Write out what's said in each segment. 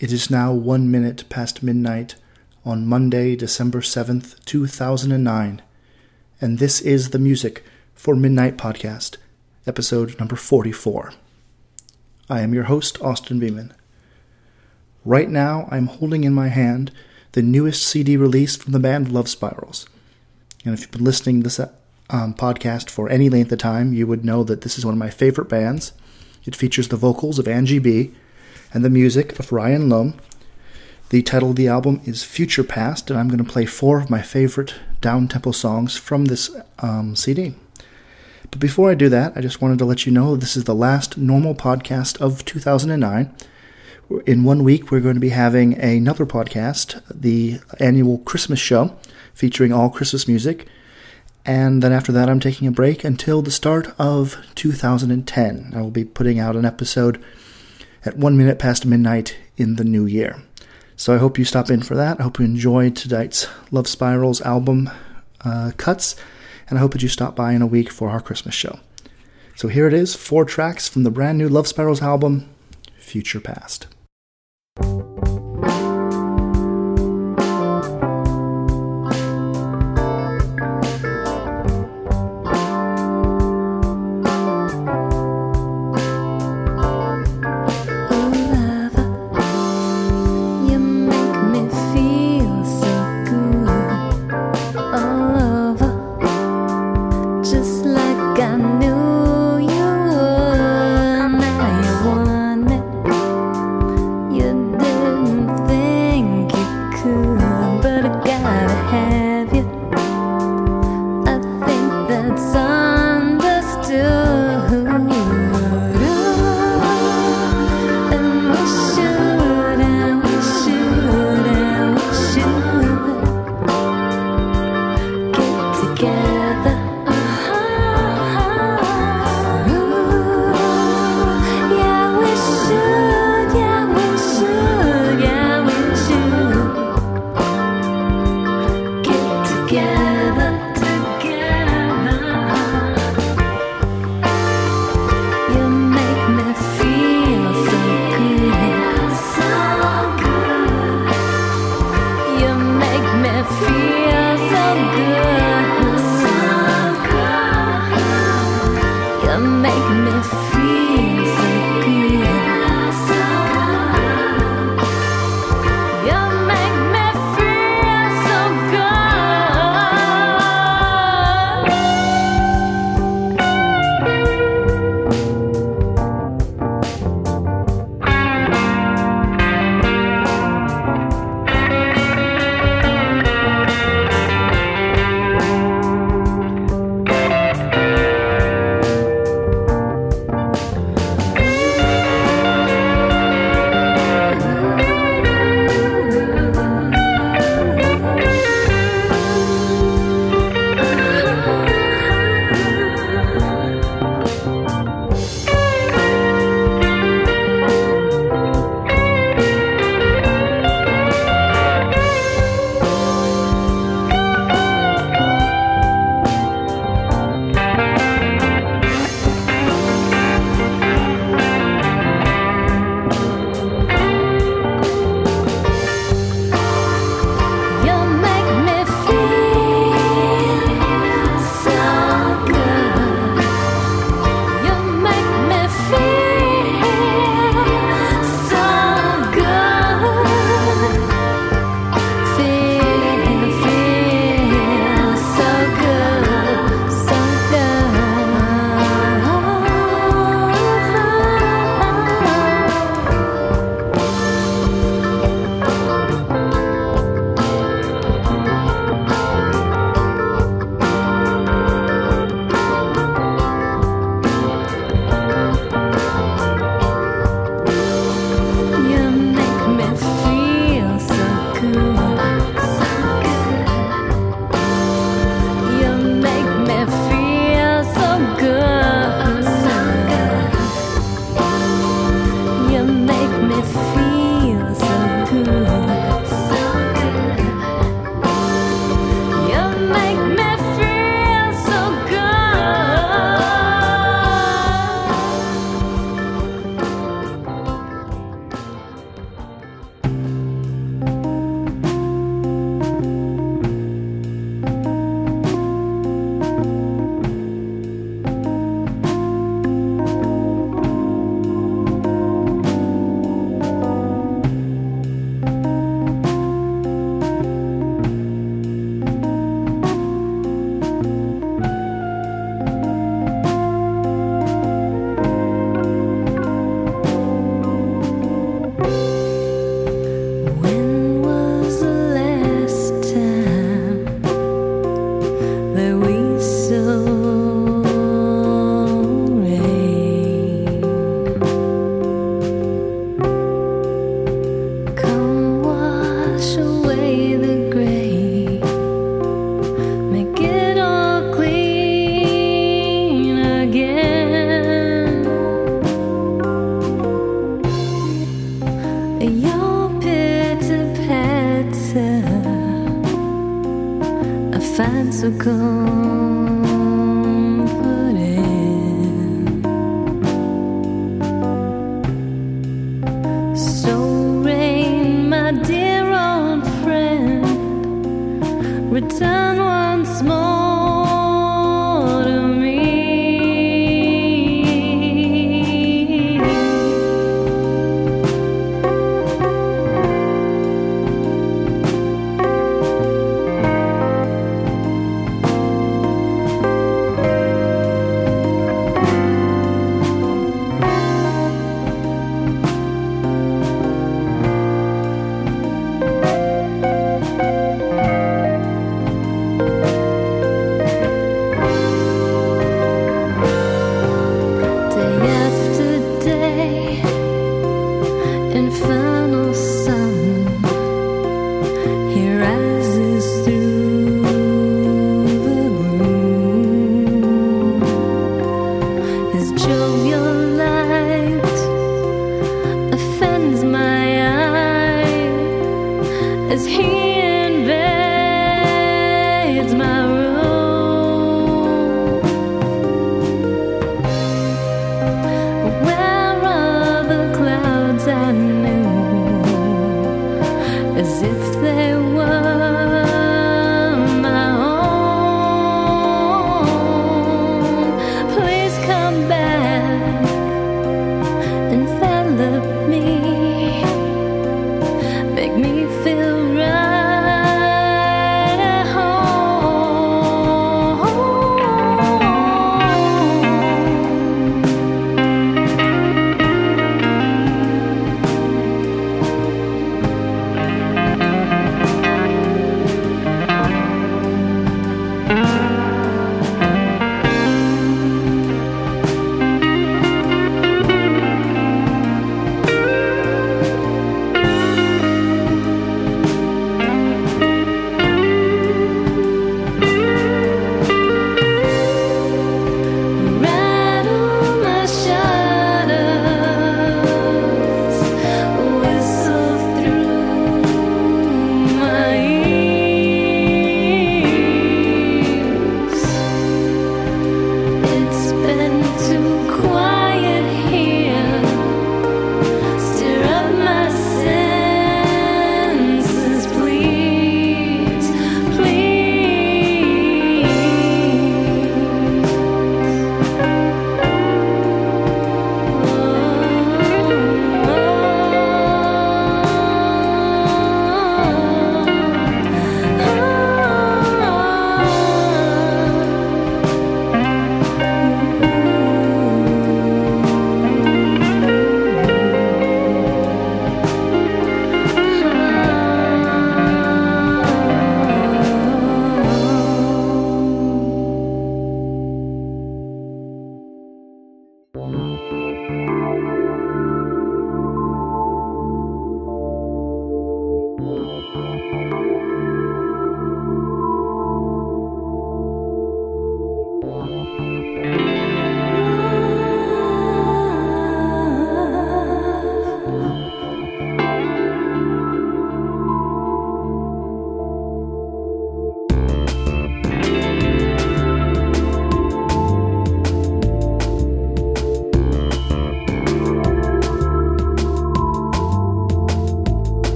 It is now one minute past midnight on Monday, December 7th, 2009, and this is the music for Midnight Podcast, episode number 44. I am your host, Austin Beeman. Right now, I'm holding in my hand the newest CD release from the band Lovespirals. And if you've been listening to this um, podcast for any length of time, you would know that this is one of my favorite bands. It features the vocals of Anji Bee and the music of Ryan Lum. The title of the album is Future Past, and I'm going to play four of my favorite down tempo songs from this um, CD. But before I do that, I just wanted to let you know this is the last normal podcast of 2009. In one week, we're going to be having another podcast, the annual Christmas show, featuring all Christmas music. And then after that, I'm taking a break until the start of 2010. I will be putting out an episode at one minute past midnight in the new year. So I hope you stop in for that. I hope you enjoyed tonight's Lovespirals album uh, cuts, and I hope that you stop by in a week for our Christmas show. So here it is four tracks from the brand new Lovespirals album, Future Past.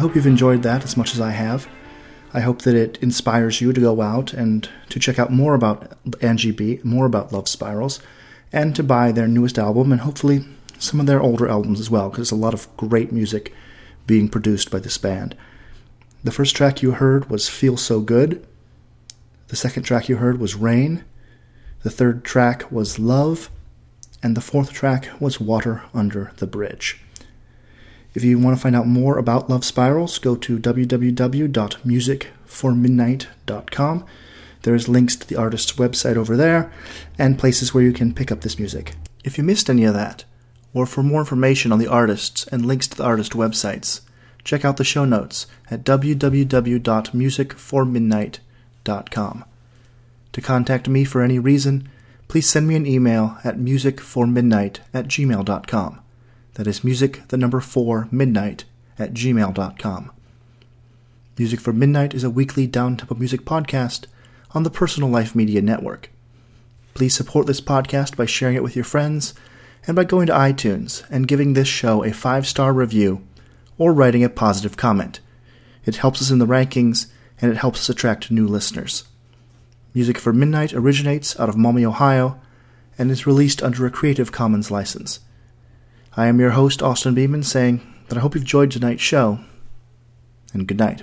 Hope you've enjoyed that as much as I have. I hope that it inspires you to go out and to check out more about Anji Bee, more about Lovespirals, and to buy their newest album and hopefully some of their older albums as well, because there's a lot of great music being produced by this band. The first track you heard was Feel So Good. The second track you heard was Rain. The third track was Love. And the fourth track was Water Under the Bridge. If you want to find out more about Lovespirals, go to www.musicformidnight.com. There's links to the artist's website over there and places where you can pick up this music. If you missed any of that, or for more information on the artists and links to the artist websites, check out the show notes at www.musicformidnight.com. To contact me for any reason, please send me an email at musicformidnight at gmail.com. That is music, the number four, midnight at gmail.com. Music for Midnight is a weekly downtempo music podcast on the Personal Life Media Network. Please support this podcast by sharing it with your friends and by going to iTunes and giving this show a five star review or writing a positive comment. It helps us in the rankings and it helps us attract new listeners. Music for Midnight originates out of Maumee, Ohio, and is released under a Creative Commons license. I am your host, Austin Beeman, saying that I hope you've enjoyed tonight's show, and good night.